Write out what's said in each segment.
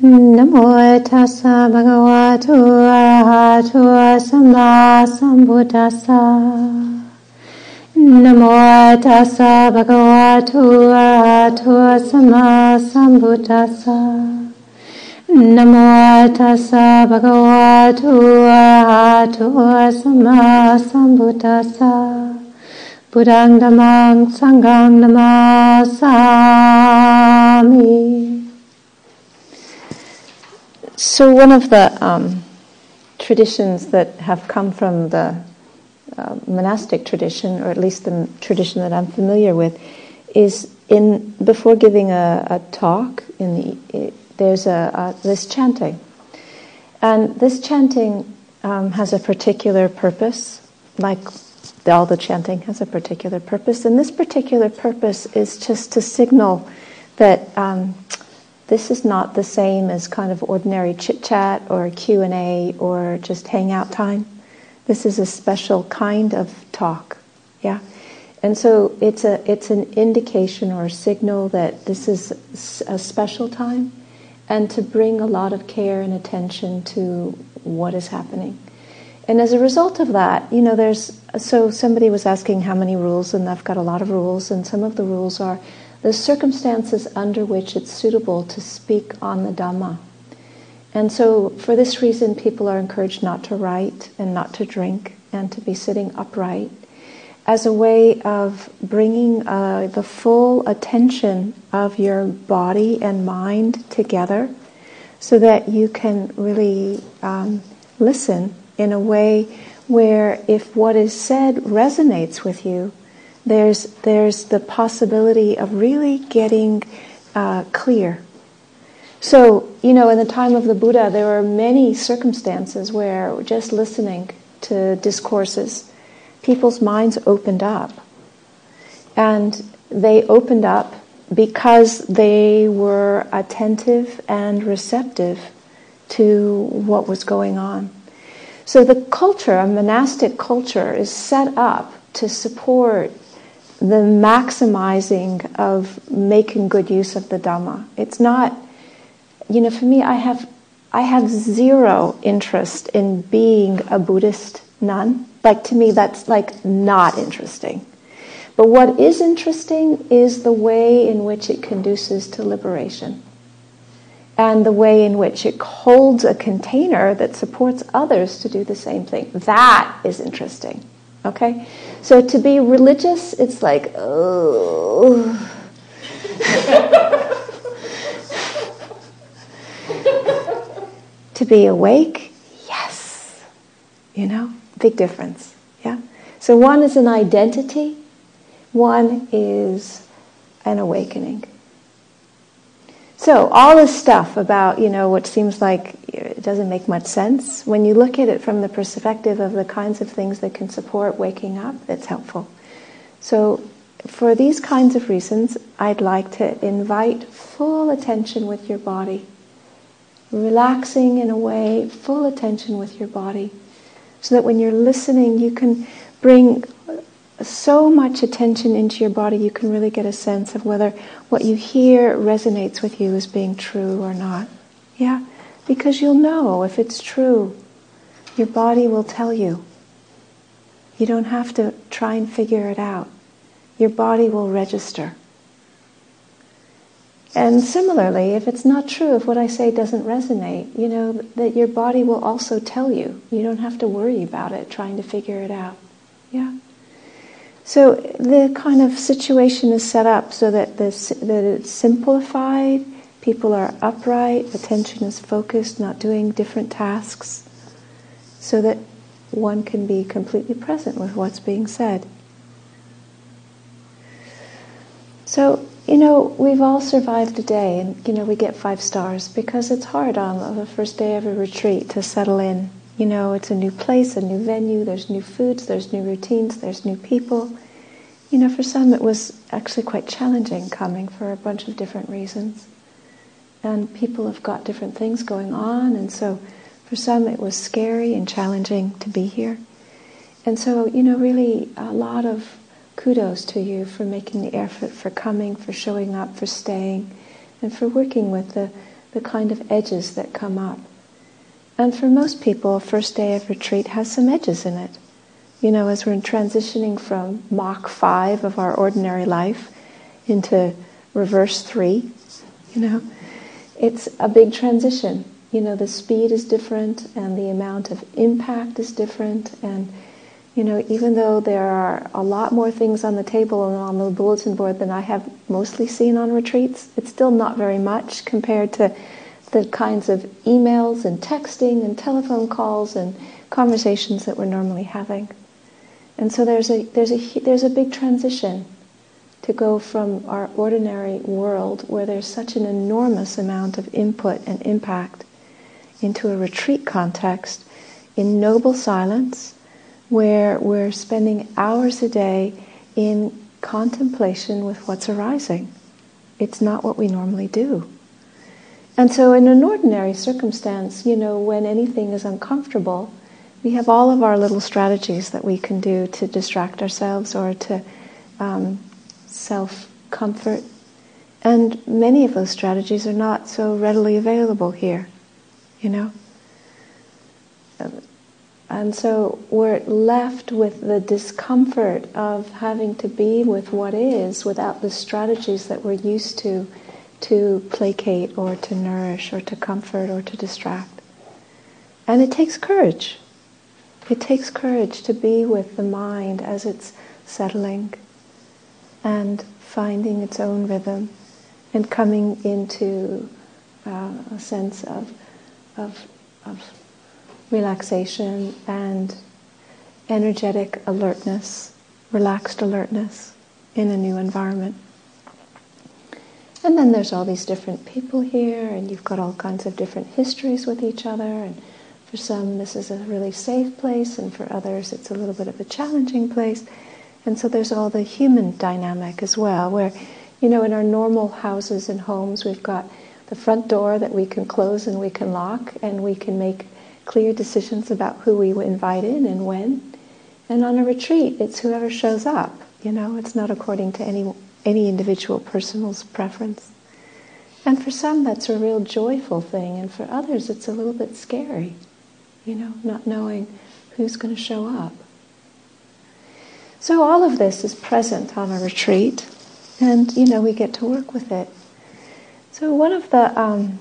Namo tassa bhagavato arahato samma sambuddhassa. Namo tassa bhagavato arahato samma sambuddhassa. Namo tassa bhagavato arahato samma sambuddhassa. Buddhang dhammang sanghang namasami. So, one of the um, traditions that have come from the uh, monastic tradition, or at least the tradition that I'm familiar with, is in before giving a, a talk. In the it, there's a, this chanting, and this chanting um, has a particular purpose, like all the chanting has a particular purpose, and this particular purpose is just to signal that. Um, this is not the same as kind of ordinary chit chat or Q&A or just hangout time. This is a special kind of talk. Yeah. And so it's a it's an indication or a signal that this is a special time and to bring a lot of care and attention to what is happening. And as a result of that, you know, there's so somebody was asking how many rules, and I've got a lot of rules, and some of the rules are the circumstances under which it's suitable to speak on the Dhamma. And so, for this reason, people are encouraged not to write and not to drink and to be sitting upright as a way of bringing uh, the full attention of your body and mind together so that you can really um, listen in a way where if what is said resonates with you, there's, there's the possibility of really getting uh, clear. So, you know, in the time of the Buddha, there were many circumstances where just listening to discourses, people's minds opened up. And they opened up because they were attentive and receptive to what was going on. So the culture, a monastic culture, is set up to support the maximizing of making good use of the Dhamma. It's not, you know, for me, I have, I have zero interest in being a Buddhist nun. Like to me, that's like not interesting. But what is interesting is the way in which it conduces to liberation and the way in which it holds a container that supports others to do the same thing. That is interesting. Okay? So to be religious, it's like, oh. to be awake, yes. You know, big difference. Yeah? So one is an identity, one is an awakening. So all this stuff about, you know, what seems like it doesn't make much sense, when you look at it from the perspective of the kinds of things that can support waking up, it's helpful. So for these kinds of reasons, I'd like to invite full attention with your body. Relaxing in a way, full attention with your body. So that when you're listening, you can bring so much attention into your body, you can really get a sense of whether what you hear resonates with you as being true or not. Yeah? Because you'll know if it's true. Your body will tell you. You don't have to try and figure it out. Your body will register. And similarly, if it's not true, if what I say doesn't resonate, you know, that your body will also tell you. You don't have to worry about it, trying to figure it out. Yeah? So the kind of situation is set up so that, this, that it's simplified, people are upright, attention is focused, not doing different tasks, so that one can be completely present with what's being said. So, you know, we've all survived a day and, you know, we get five stars because it's hard on the first day of a retreat to settle in you know, it's a new place, a new venue, there's new foods, there's new routines, there's new people. You know, for some it was actually quite challenging coming for a bunch of different reasons. And people have got different things going on, and so for some it was scary and challenging to be here. And so, you know, really a lot of kudos to you for making the effort, for coming, for showing up, for staying, and for working with the the kind of edges that come up. And for most people, first day of retreat has some edges in it. You know, as we're transitioning from Mach 5 of our ordinary life into reverse 3, you know, it's a big transition. You know, the speed is different and the amount of impact is different. And, you know, even though there are a lot more things on the table and on the bulletin board than I have mostly seen on retreats, it's still not very much compared to the kinds of emails and texting and telephone calls and conversations that we're normally having. And so there's a, there's a, there's a big transition to go from our ordinary world where there's such an enormous amount of input and impact into a retreat context in noble silence where we're spending hours a day in contemplation with what's arising. It's not what we normally do. And so, in an ordinary circumstance, you know, when anything is uncomfortable, we have all of our little strategies that we can do to distract ourselves or to um, self comfort. And many of those strategies are not so readily available here, you know? And so we're left with the discomfort of having to be with what is without the strategies that we're used to to placate or to nourish or to comfort or to distract. And it takes courage. It takes courage to be with the mind as it's settling and finding its own rhythm and coming into uh, a sense of, of, of relaxation and energetic alertness, relaxed alertness in a new environment. And then there's all these different people here, and you've got all kinds of different histories with each other. And for some, this is a really safe place, and for others, it's a little bit of a challenging place. And so there's all the human dynamic as well, where, you know, in our normal houses and homes, we've got the front door that we can close and we can lock, and we can make clear decisions about who we invite in and when. And on a retreat, it's whoever shows up. You know, it's not according to any any individual person's preference. And for some, that's a real joyful thing, and for others, it's a little bit scary. You know, not knowing who's going to show up. So all of this is present on a retreat, and you know we get to work with it. So one of the um,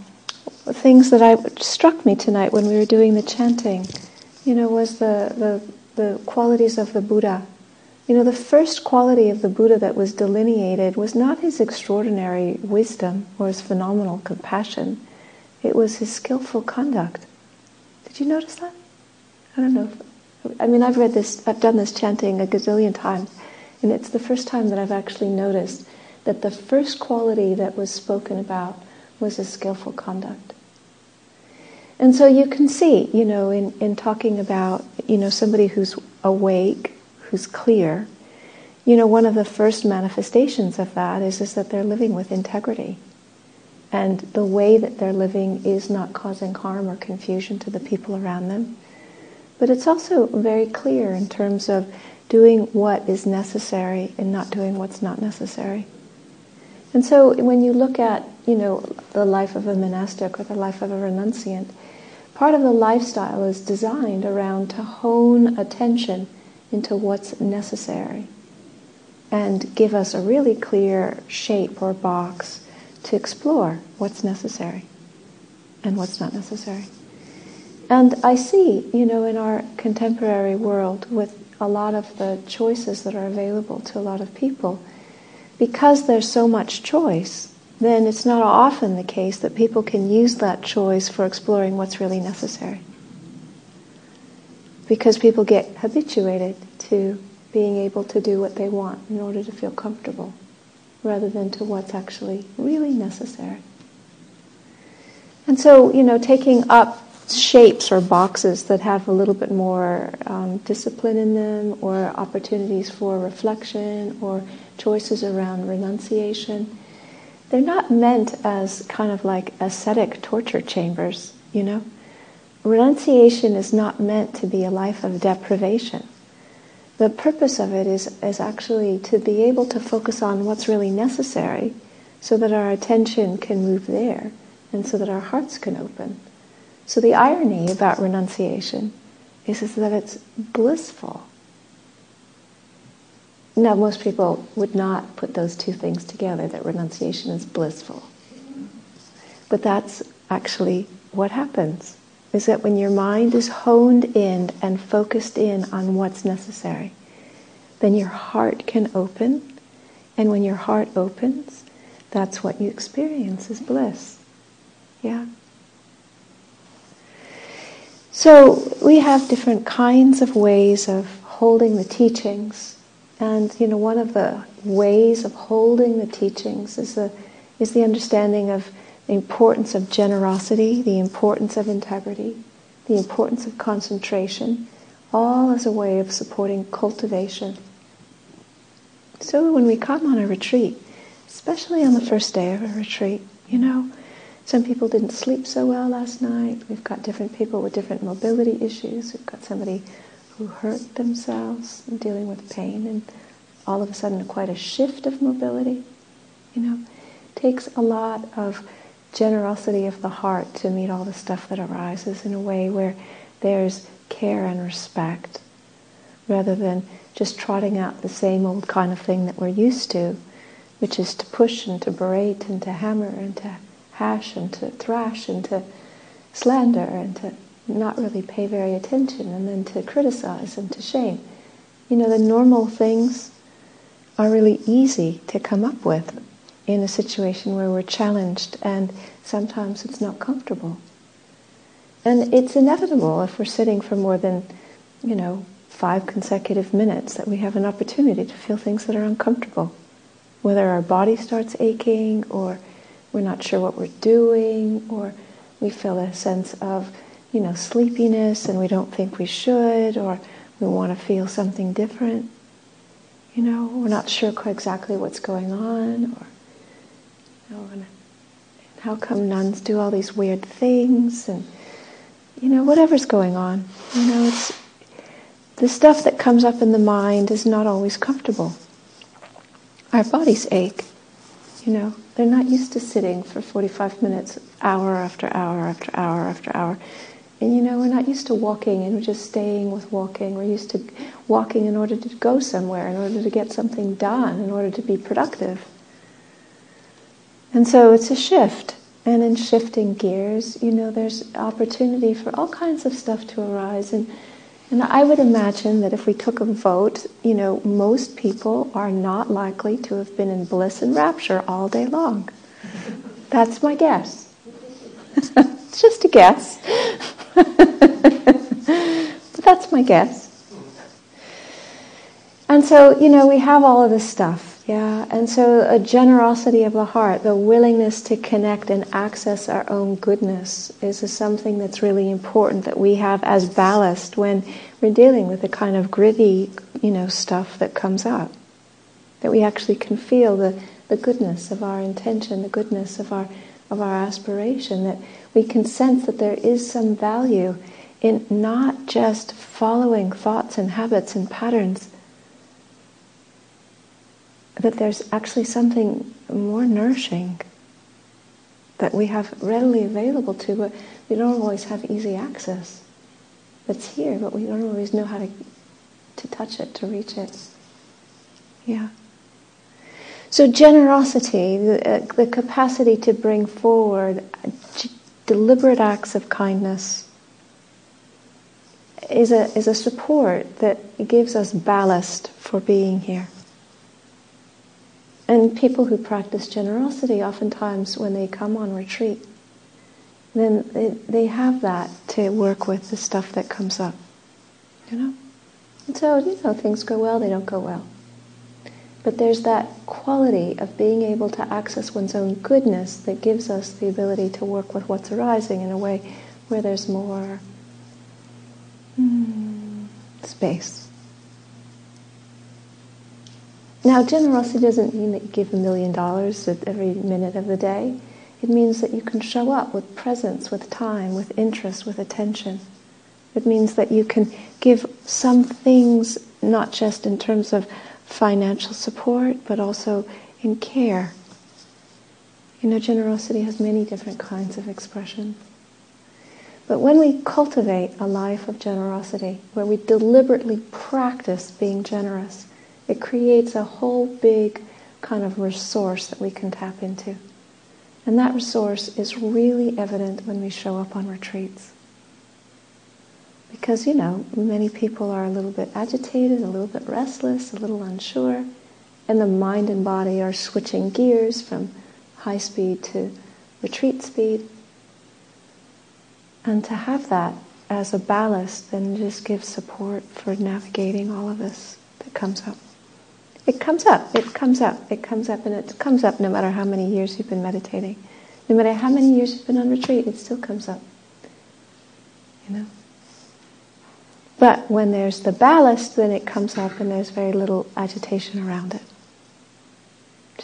things that I struck me tonight when we were doing the chanting, you know, was the, the the qualities of the Buddha. You know, the first quality of the Buddha that was delineated was not his extraordinary wisdom or his phenomenal compassion. It was his skillful conduct. Did you notice that? I don't know. I mean, I've read this, I've done this chanting a gazillion times, and it's the first time that I've actually noticed that the first quality that was spoken about was his skillful conduct. And so you can see, you know, in, in talking about, you know, somebody who's awake, who's clear, you know, one of the first manifestations of that is, is that they're living with integrity. And the way that they're living is not causing harm or confusion to the people around them. But it's also very clear in terms of doing what is necessary and not doing what's not necessary. And so when you look at, you know, the life of a monastic or the life of a renunciant, part of the lifestyle is designed around to hone attention into what's necessary and give us a really clear shape or box to explore what's necessary and what's not necessary. And I see, you know, in our contemporary world with a lot of the choices that are available to a lot of people, because there's so much choice, then it's not often the case that people can use that choice for exploring what's really necessary. Because people get habituated to being able to do what they want in order to feel comfortable, rather than to what's actually really necessary. And so, you know, taking up shapes or boxes that have a little bit more um, discipline in them, or opportunities for reflection, or choices around renunciation. They're not meant as kind of like ascetic torture chambers, you know? Renunciation is not meant to be a life of deprivation. The purpose of it is, is actually to be able to focus on what's really necessary so that our attention can move there and so that our hearts can open. So the irony about renunciation is, is that it's blissful. Now, most people would not put those two things together, that renunciation is blissful. But that's actually what happens, is that when your mind is honed in and focused in on what's necessary, then your heart can open, and when your heart opens, that's what you experience as bliss. Yeah? So we have different kinds of ways of holding the teachings. And you know, one of the ways of holding the teachings is the, is the understanding of the importance of generosity, the importance of integrity, the importance of concentration, all as a way of supporting cultivation. So when we come on a retreat, especially on the first day of a retreat, you know, some people didn't sleep so well last night. We've got different people with different mobility issues. We've got somebody who hurt themselves dealing with pain and all of a sudden quite a shift of mobility. You know, takes a lot of generosity of the heart to meet all the stuff that arises in a way where there's care and respect rather than just trotting out the same old kind of thing that we're used to, which is to push and to berate and to hammer and to hash and to thrash and to slander and to not really pay very attention and then to criticize and to shame. You know, the normal things are really easy to come up with in a situation where we're challenged and sometimes it's not comfortable. And it's inevitable if we're sitting for more than, you know, five consecutive minutes that we have an opportunity to feel things that are uncomfortable. Whether our body starts aching or we're not sure what we're doing or we feel a sense of, you know, sleepiness and we don't think we should or we want to feel something different. You know, we're not sure exactly what's going on or know, how come nuns do all these weird things and you know whatever's going on you know it's the stuff that comes up in the mind is not always comfortable. Our bodies ache you know. They're not used to sitting for 45 minutes hour after hour after hour after hour. And you know we're not used to walking and we're just staying with walking. We're used to walking in order to go somewhere in order to get something done in order to be productive and so it's a shift. And in shifting gears, you know, there's opportunity for all kinds of stuff to arise. And, and I would imagine that if we took a vote, you know, most people are not likely to have been in bliss and rapture all day long. That's my guess. it's just a guess. but that's my guess. And so, you know, we have all of this stuff. Yeah, and so a generosity of the heart, the willingness to connect and access our own goodness is something that's really important that we have as ballast when we're dealing with the kind of gritty, you know, stuff that comes up. That we actually can feel the, the goodness of our intention, the goodness of our of our aspiration, that we can sense that there is some value in not just following thoughts and habits and patterns that there's actually something more nourishing that we have readily available to, but we don't always have easy access. It's here, but we don't always know how to, to touch it, to reach it. Yeah. So generosity, the, uh, the capacity to bring forward deliberate acts of kindness, is a, is a support that gives us ballast for being here. And people who practice generosity, oftentimes when they come on retreat, then they, they have that to work with the stuff that comes up. You know? And so, you know, things go well, they don't go well. But there's that quality of being able to access one's own goodness that gives us the ability to work with what's arising in a way where there's more mm, space. Now, generosity doesn't mean that you give a million dollars every minute of the day. It means that you can show up with presence, with time, with interest, with attention. It means that you can give some things, not just in terms of financial support, but also in care. You know, generosity has many different kinds of expression. But when we cultivate a life of generosity, where we deliberately practice being generous, it creates a whole big kind of resource that we can tap into. And that resource is really evident when we show up on retreats. Because, you know, many people are a little bit agitated, a little bit restless, a little unsure, and the mind and body are switching gears from high speed to retreat speed. And to have that as a ballast then just gives support for navigating all of this that comes up. It comes up, it comes up, it comes up, and it comes up no matter how many years you've been meditating. No matter how many years you've been on retreat, it still comes up. You know? But when there's the ballast, then it comes up and there's very little agitation around it.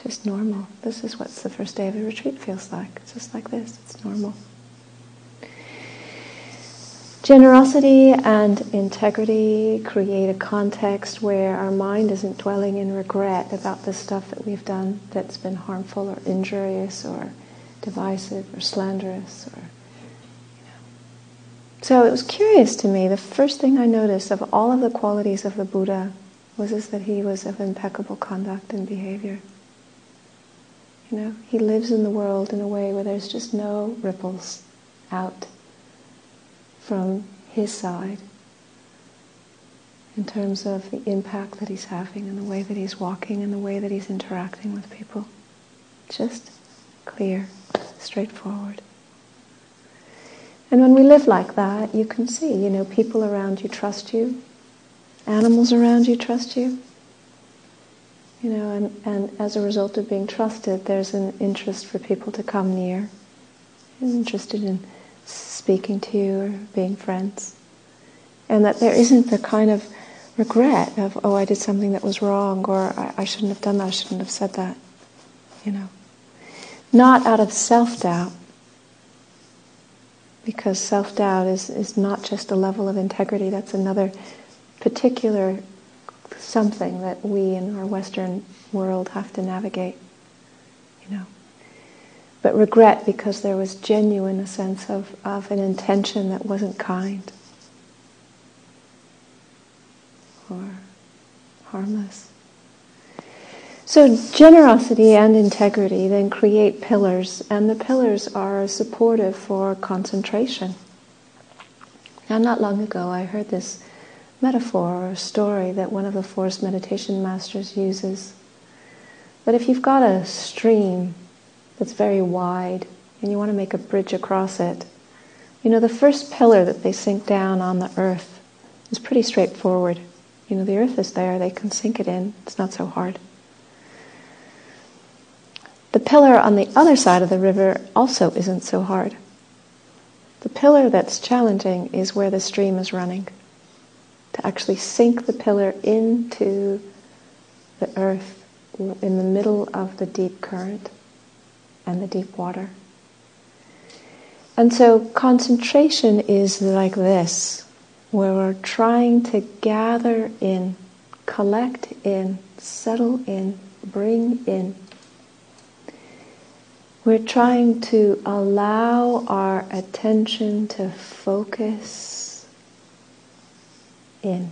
Just normal. This is what the first day of a retreat feels like. It's just like this. It's normal. Generosity and integrity create a context where our mind isn't dwelling in regret about the stuff that we've done that's been harmful or injurious or divisive or slanderous or so it was curious to me. The first thing I noticed of all of the qualities of the Buddha was this that he was of impeccable conduct and behavior. You know, he lives in the world in a way where there's just no ripples out from his side in terms of the impact that he's having and the way that he's walking and the way that he's interacting with people. Just clear, straightforward. And when we live like that, you can see, you know, people around you trust you, animals around you trust you. You know, and, and as a result of being trusted, there's an interest for people to come near, interested in speaking to you or being friends. And that there isn't the kind of regret of, oh, I did something that was wrong, or I, I shouldn't have done that, I shouldn't have said that. You know. Not out of self doubt, because self doubt is, is not just a level of integrity, that's another particular something that we in our Western world have to navigate. You know but regret because there was genuine a sense of, of an intention that wasn't kind or harmless. So generosity and integrity then create pillars, and the pillars are supportive for concentration. Now, not long ago, I heard this metaphor or story that one of the Forest meditation masters uses. But if you've got a stream that's very wide and you want to make a bridge across it. You know, the first pillar that they sink down on the earth is pretty straightforward. You know, the earth is there, they can sink it in, it's not so hard. The pillar on the other side of the river also isn't so hard. The pillar that's challenging is where the stream is running. To actually sink the pillar into the earth in the middle of the deep current and the deep water. And so concentration is like this, where we're trying to gather in, collect in, settle in, bring in. We're trying to allow our attention to focus in.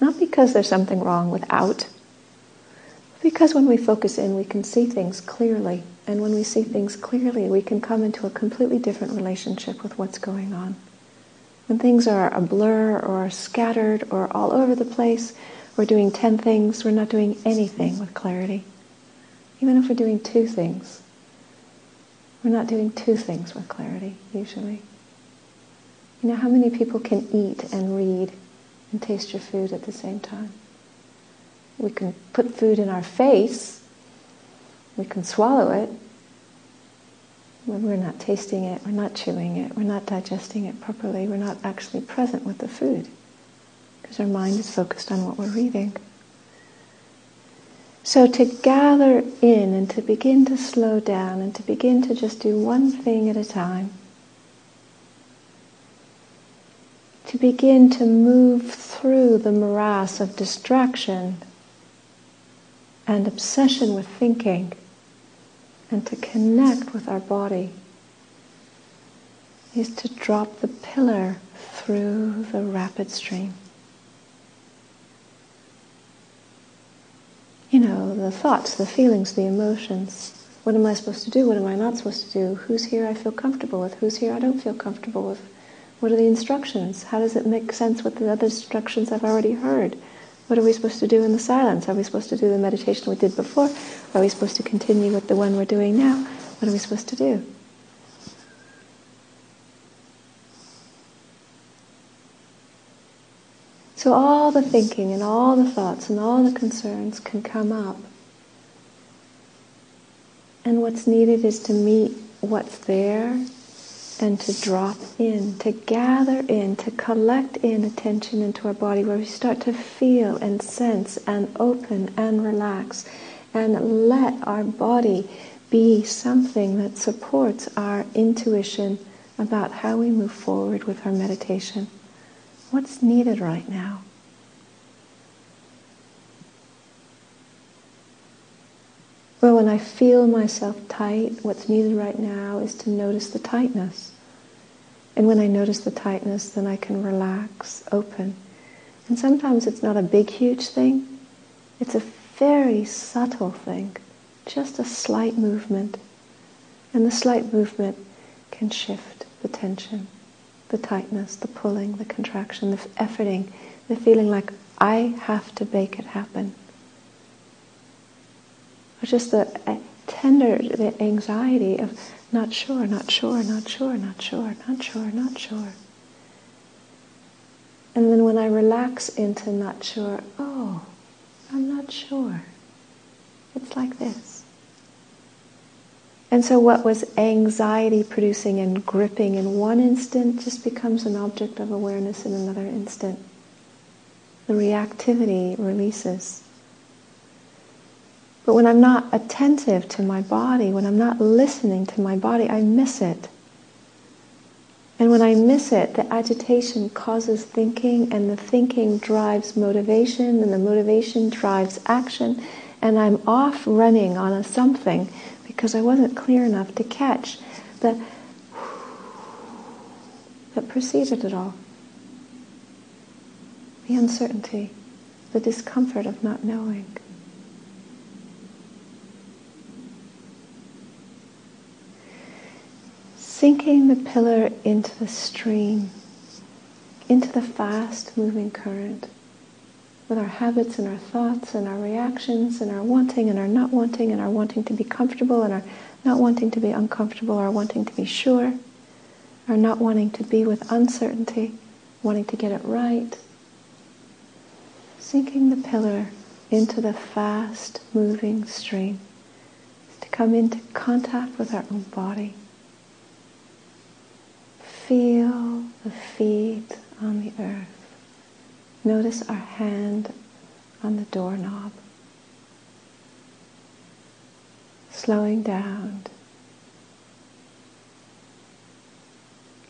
Not because there's something wrong with out, because when we focus in, we can see things clearly. And when we see things clearly, we can come into a completely different relationship with what's going on. When things are a blur or scattered or all over the place, we're doing 10 things, we're not doing anything with clarity. Even if we're doing two things, we're not doing two things with clarity, usually. You know, how many people can eat and read and taste your food at the same time? We can put food in our face we can swallow it when we're not tasting it, we're not chewing it, we're not digesting it properly, we're not actually present with the food because our mind is focused on what we're reading. So to gather in and to begin to slow down and to begin to just do one thing at a time, to begin to move through the morass of distraction and obsession with thinking and to connect with our body is to drop the pillar through the rapid stream. You know, the thoughts, the feelings, the emotions. What am I supposed to do? What am I not supposed to do? Who's here I feel comfortable with? Who's here I don't feel comfortable with? What are the instructions? How does it make sense with the other instructions I've already heard? What are we supposed to do in the silence? Are we supposed to do the meditation we did before? Are we supposed to continue with the one we're doing now? What are we supposed to do? So all the thinking and all the thoughts and all the concerns can come up. And what's needed is to meet what's there and to drop in, to gather in, to collect in attention into our body where we start to feel and sense and open and relax and let our body be something that supports our intuition about how we move forward with our meditation. What's needed right now? Well, when I feel myself tight, what's needed right now is to notice the tightness. And when I notice the tightness, then I can relax, open. And sometimes it's not a big, huge thing. It's a very subtle thing, just a slight movement. And the slight movement can shift the tension, the tightness, the pulling, the contraction, the efforting, the feeling like I have to make it happen. Just the tender, the anxiety of not sure, not sure, not sure, not sure, not sure, not sure. And then when I relax into not sure, oh, I'm not sure. It's like this. And so what was anxiety producing and gripping in one instant just becomes an object of awareness in another instant. The reactivity releases. But when I'm not attentive to my body, when I'm not listening to my body, I miss it. And when I miss it, the agitation causes thinking, and the thinking drives motivation, and the motivation drives action, and I'm off running on a something because I wasn't clear enough to catch the that preceded it all. The uncertainty, the discomfort of not knowing. Sinking the pillar into the stream, into the fast moving current, with our habits and our thoughts and our reactions and our wanting and our not wanting and our wanting to be comfortable and our not wanting to be uncomfortable, our wanting to be sure, our not wanting to be with uncertainty, wanting to get it right. Sinking the pillar into the fast moving stream, to come into contact with our own body. Feel the feet on the earth. Notice our hand on the doorknob. Slowing down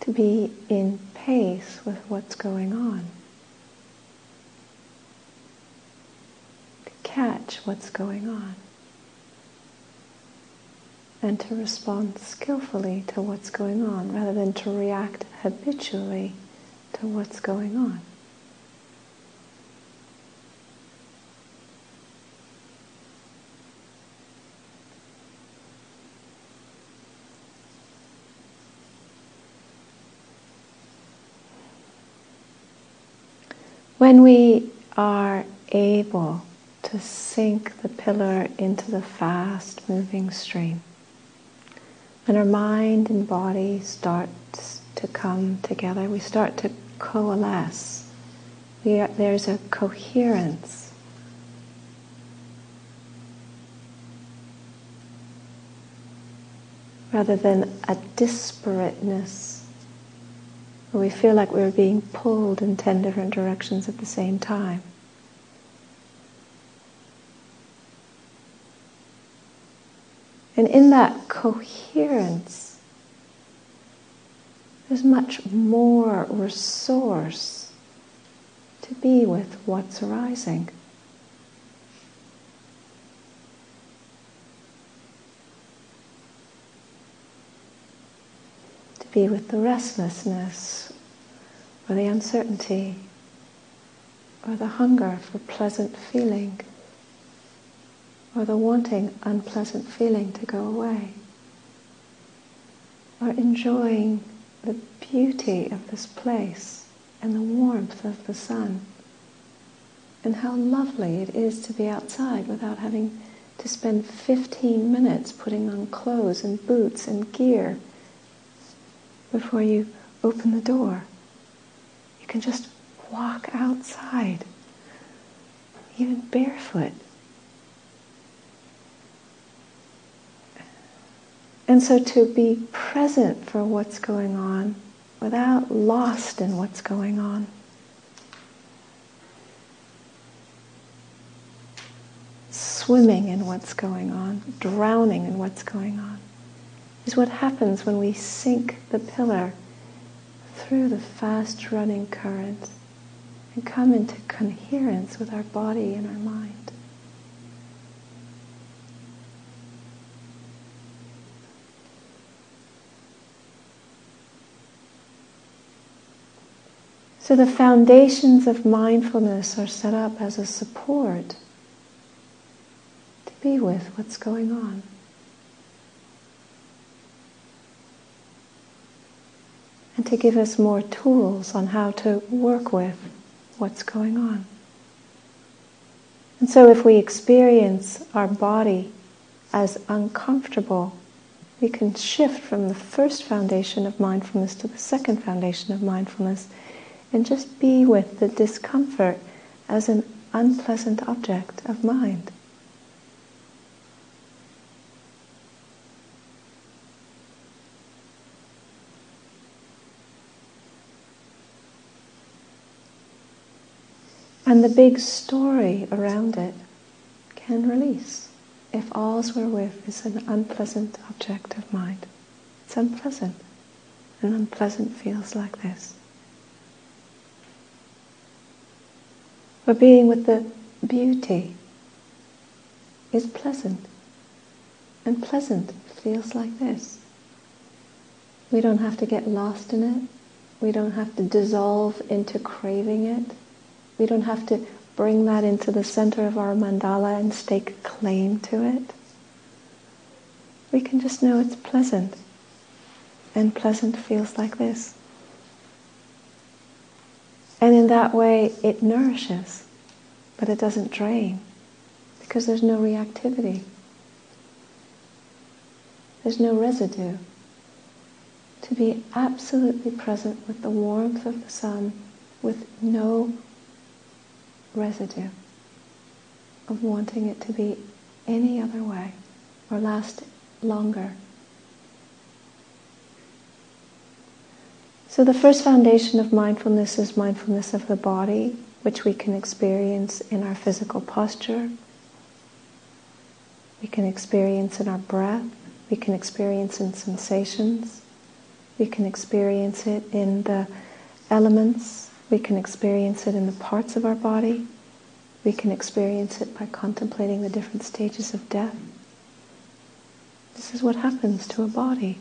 to be in pace with what's going on. To catch what's going on and to respond skillfully to what's going on rather than to react habitually to what's going on. When we are able to sink the pillar into the fast moving stream, when our mind and body starts to come together, we start to coalesce. Are, there's a coherence. Rather than a disparateness, where we feel like we're being pulled in ten different directions at the same time. And in that coherence. There's much more resource to be with what's arising. To be with the restlessness or the uncertainty or the hunger for pleasant feeling or the wanting unpleasant feeling to go away or enjoying the beauty of this place and the warmth of the sun and how lovely it is to be outside without having to spend 15 minutes putting on clothes and boots and gear before you open the door. You can just walk outside, even barefoot. And so to be present for what's going on without lost in what's going on. Swimming in what's going on, drowning in what's going on, is what happens when we sink the pillar through the fast running current and come into coherence with our body and our mind. So the foundations of mindfulness are set up as a support to be with what's going on. And to give us more tools on how to work with what's going on. And so if we experience our body as uncomfortable, we can shift from the first foundation of mindfulness to the second foundation of mindfulness and just be with the discomfort as an unpleasant object of mind. And the big story around it can release if all's we're with is an unpleasant object of mind. It's unpleasant, and unpleasant feels like this. Or being with the beauty is pleasant. And pleasant feels like this. We don't have to get lost in it. We don't have to dissolve into craving it. We don't have to bring that into the center of our mandala and stake claim to it. We can just know it's pleasant. And pleasant feels like this. And in that way, it nourishes, but it doesn't drain because there's no reactivity. There's no residue. To be absolutely present with the warmth of the sun with no residue of wanting it to be any other way or last longer So, the first foundation of mindfulness is mindfulness of the body, which we can experience in our physical posture. We can experience in our breath. We can experience in sensations. We can experience it in the elements. We can experience it in the parts of our body. We can experience it by contemplating the different stages of death. This is what happens to a body.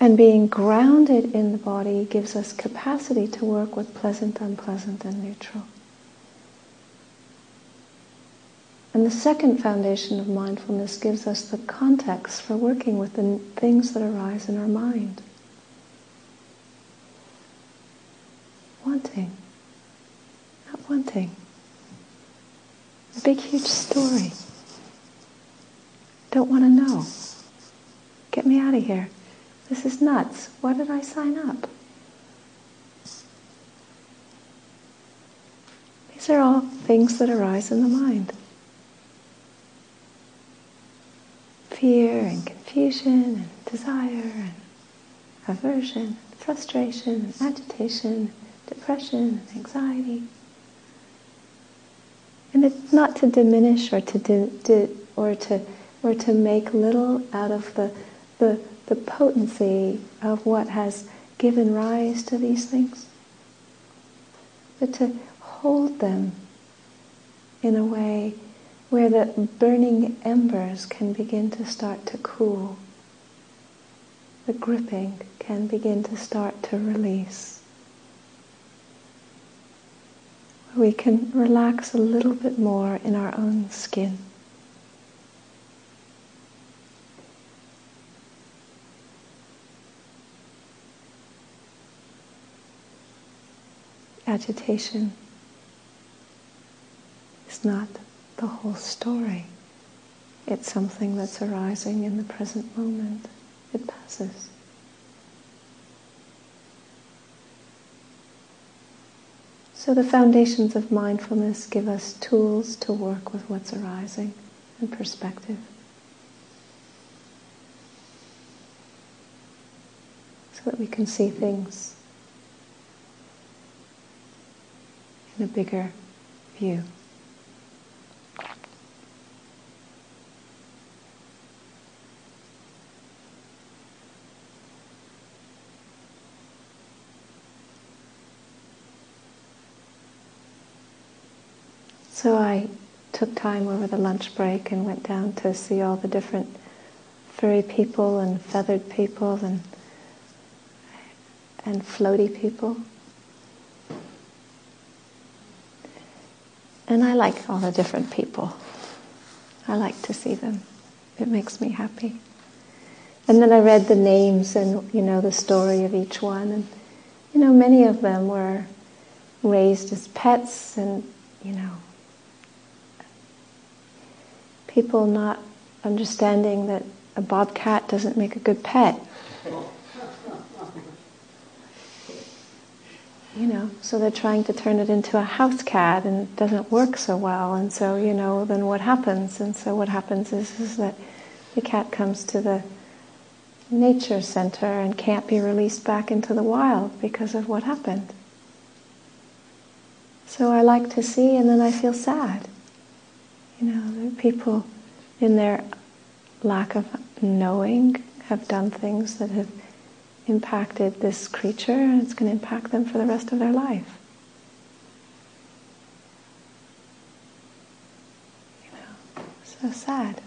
And being grounded in the body gives us capacity to work with pleasant, unpleasant, and neutral. And the second foundation of mindfulness gives us the context for working with the things that arise in our mind. Wanting, not wanting. A big, huge story. Don't want to know. Get me out of here. This is nuts. Why did I sign up? These are all things that arise in the mind. Fear and confusion and desire and aversion, frustration agitation, depression and anxiety. And it's not to diminish or to di- or to or to make little out of the the the potency of what has given rise to these things, but to hold them in a way where the burning embers can begin to start to cool. The gripping can begin to start to release. Where we can relax a little bit more in our own skin. Agitation is not the whole story. It's something that's arising in the present moment. It passes. So the foundations of mindfulness give us tools to work with what's arising and perspective. So that we can see things a bigger view. So I took time over the lunch break and went down to see all the different furry people and feathered people and and floaty people. And I like all the different people. I like to see them. It makes me happy. And then I read the names and you know the story of each one and you know many of them were raised as pets and you know people not understanding that a bobcat doesn't make a good pet. You know, so they're trying to turn it into a house cat and it doesn't work so well. And so, you know, then what happens? And so what happens is, is that the cat comes to the nature center and can't be released back into the wild because of what happened. So I like to see and then I feel sad. You know, people in their lack of knowing have done things that have impacted this creature and it's going to impact them for the rest of their life. You know, so sad.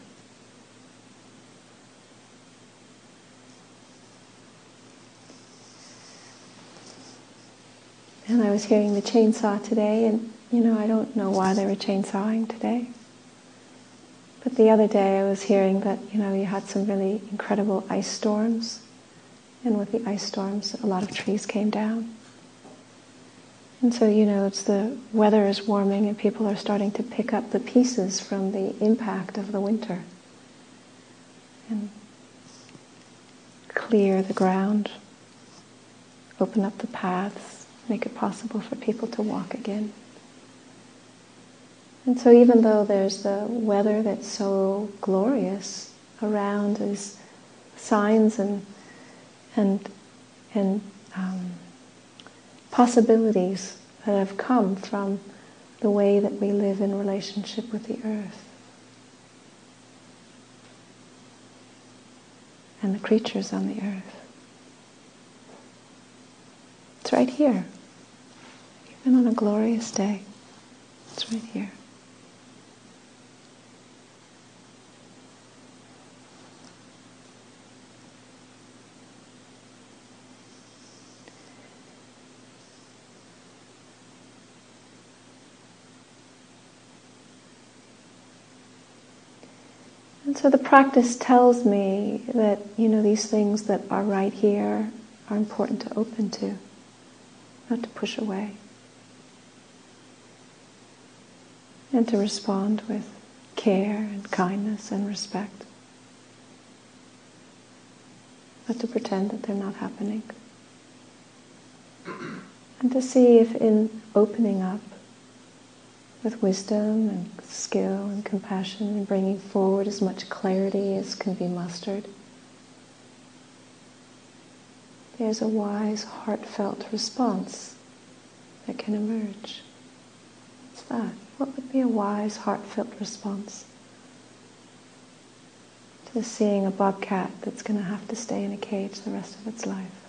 And I was hearing the chainsaw today, and you know, I don't know why they were chainsawing today. But the other day I was hearing that, you know, you had some really incredible ice storms. And with the ice storms, a lot of trees came down. And so, you know, it's the weather is warming and people are starting to pick up the pieces from the impact of the winter and clear the ground, open up the paths, make it possible for people to walk again. And so, even though there's the weather that's so glorious around, these signs and and and um, possibilities that have come from the way that we live in relationship with the earth and the creatures on the earth. It's right here, even on a glorious day. It's right here. And so the practice tells me that, you know, these things that are right here are important to open to, not to push away. And to respond with care and kindness and respect. Not to pretend that they're not happening. And to see if in opening up with wisdom and skill and compassion and bringing forward as much clarity as can be mustered. There's a wise, heartfelt response that can emerge. What's that? What would be a wise, heartfelt response to seeing a bobcat that's going to have to stay in a cage the rest of its life?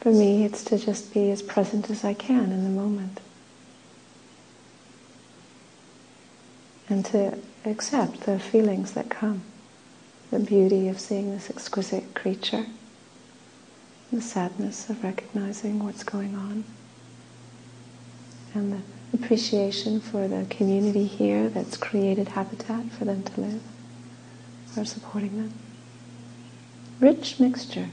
For me, it's to just be as present as I can in the moment. And to accept the feelings that come the beauty of seeing this exquisite creature, the sadness of recognizing what's going on, and the appreciation for the community here that's created habitat for them to live, or supporting them. Rich mixture.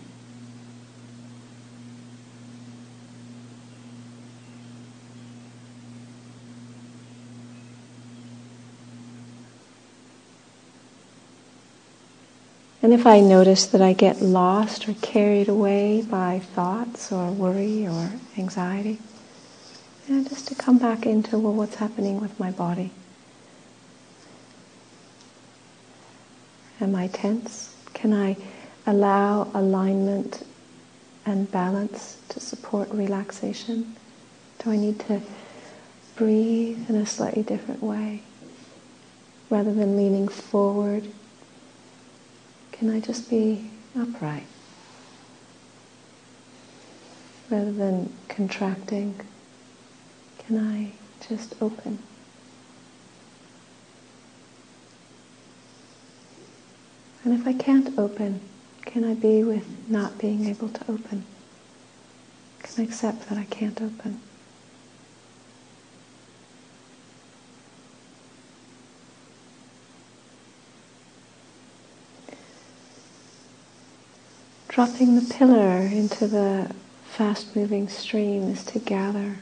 And if I notice that I get lost or carried away by thoughts or worry or anxiety, and just to come back into, well, what's happening with my body? Am I tense? Can I allow alignment and balance to support relaxation? Do I need to breathe in a slightly different way? Rather than leaning forward can I just be upright? Rather than contracting, can I just open? And if I can't open, can I be with not being able to open? Can I accept that I can't open? Dropping the pillar into the fast moving stream is to gather.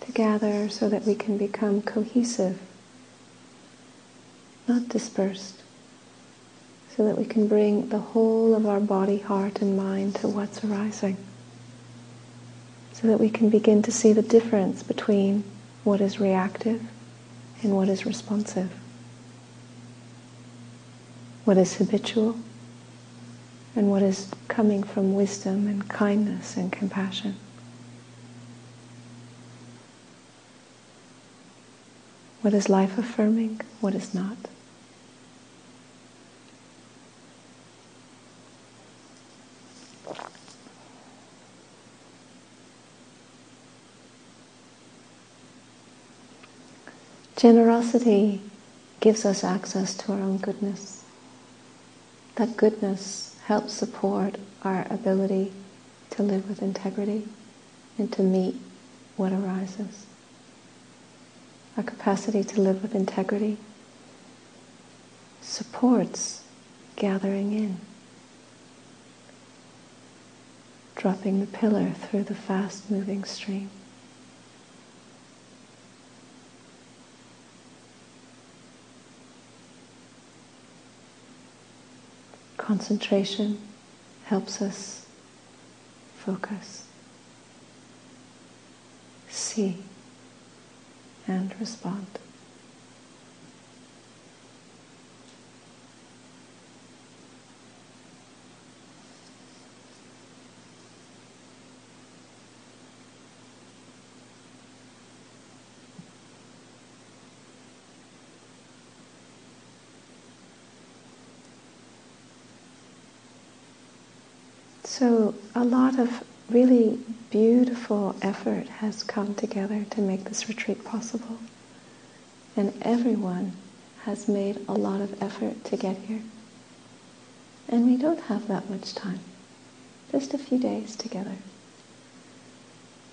To gather so that we can become cohesive, not dispersed. So that we can bring the whole of our body, heart, and mind to what's arising. So that we can begin to see the difference between what is reactive and what is responsive. What is habitual and what is coming from wisdom and kindness and compassion. What is life affirming, what is not. Generosity gives us access to our own goodness. That goodness help support our ability to live with integrity and to meet what arises. Our capacity to live with integrity supports gathering in, dropping the pillar through the fast moving stream. Concentration helps us focus, see, and respond. So, a lot of really beautiful effort has come together to make this retreat possible. And everyone has made a lot of effort to get here. And we don't have that much time, just a few days together.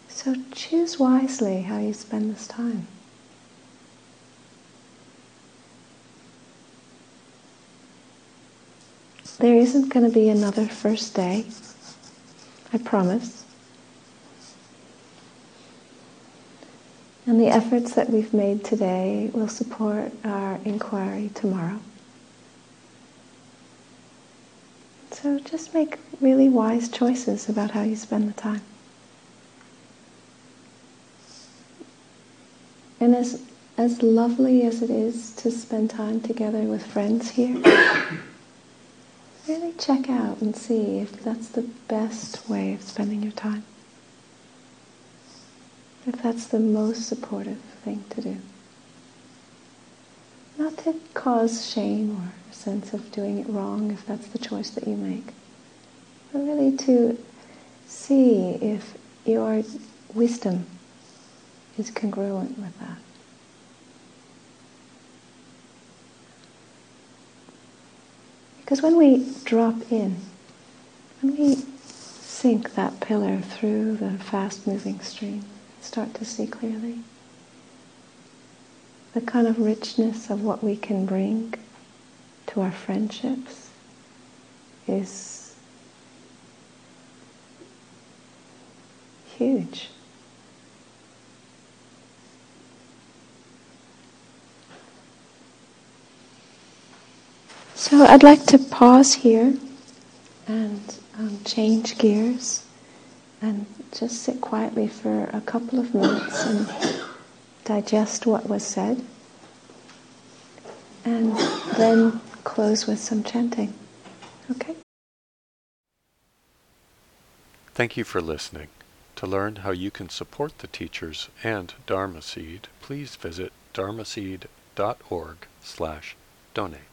So choose wisely how you spend this time. There isn't going to be another first day. I promise. And the efforts that we've made today will support our inquiry tomorrow. So just make really wise choices about how you spend the time. And as, as lovely as it is to spend time together with friends here, really check out and see if that's the best way of spending your time. If that's the most supportive thing to do. Not to cause shame or a sense of doing it wrong if that's the choice that you make, but really to see if your wisdom is congruent with that. Because when we drop in, when we sink that pillar through the fast moving stream, start to see clearly, the kind of richness of what we can bring to our friendships is huge. So I'd like to pause here and um, change gears and just sit quietly for a couple of minutes and digest what was said and then close with some chanting. Okay? Thank you for listening. To learn how you can support the teachers and Dharma Seed, please visit dharmaseed.org slash donate.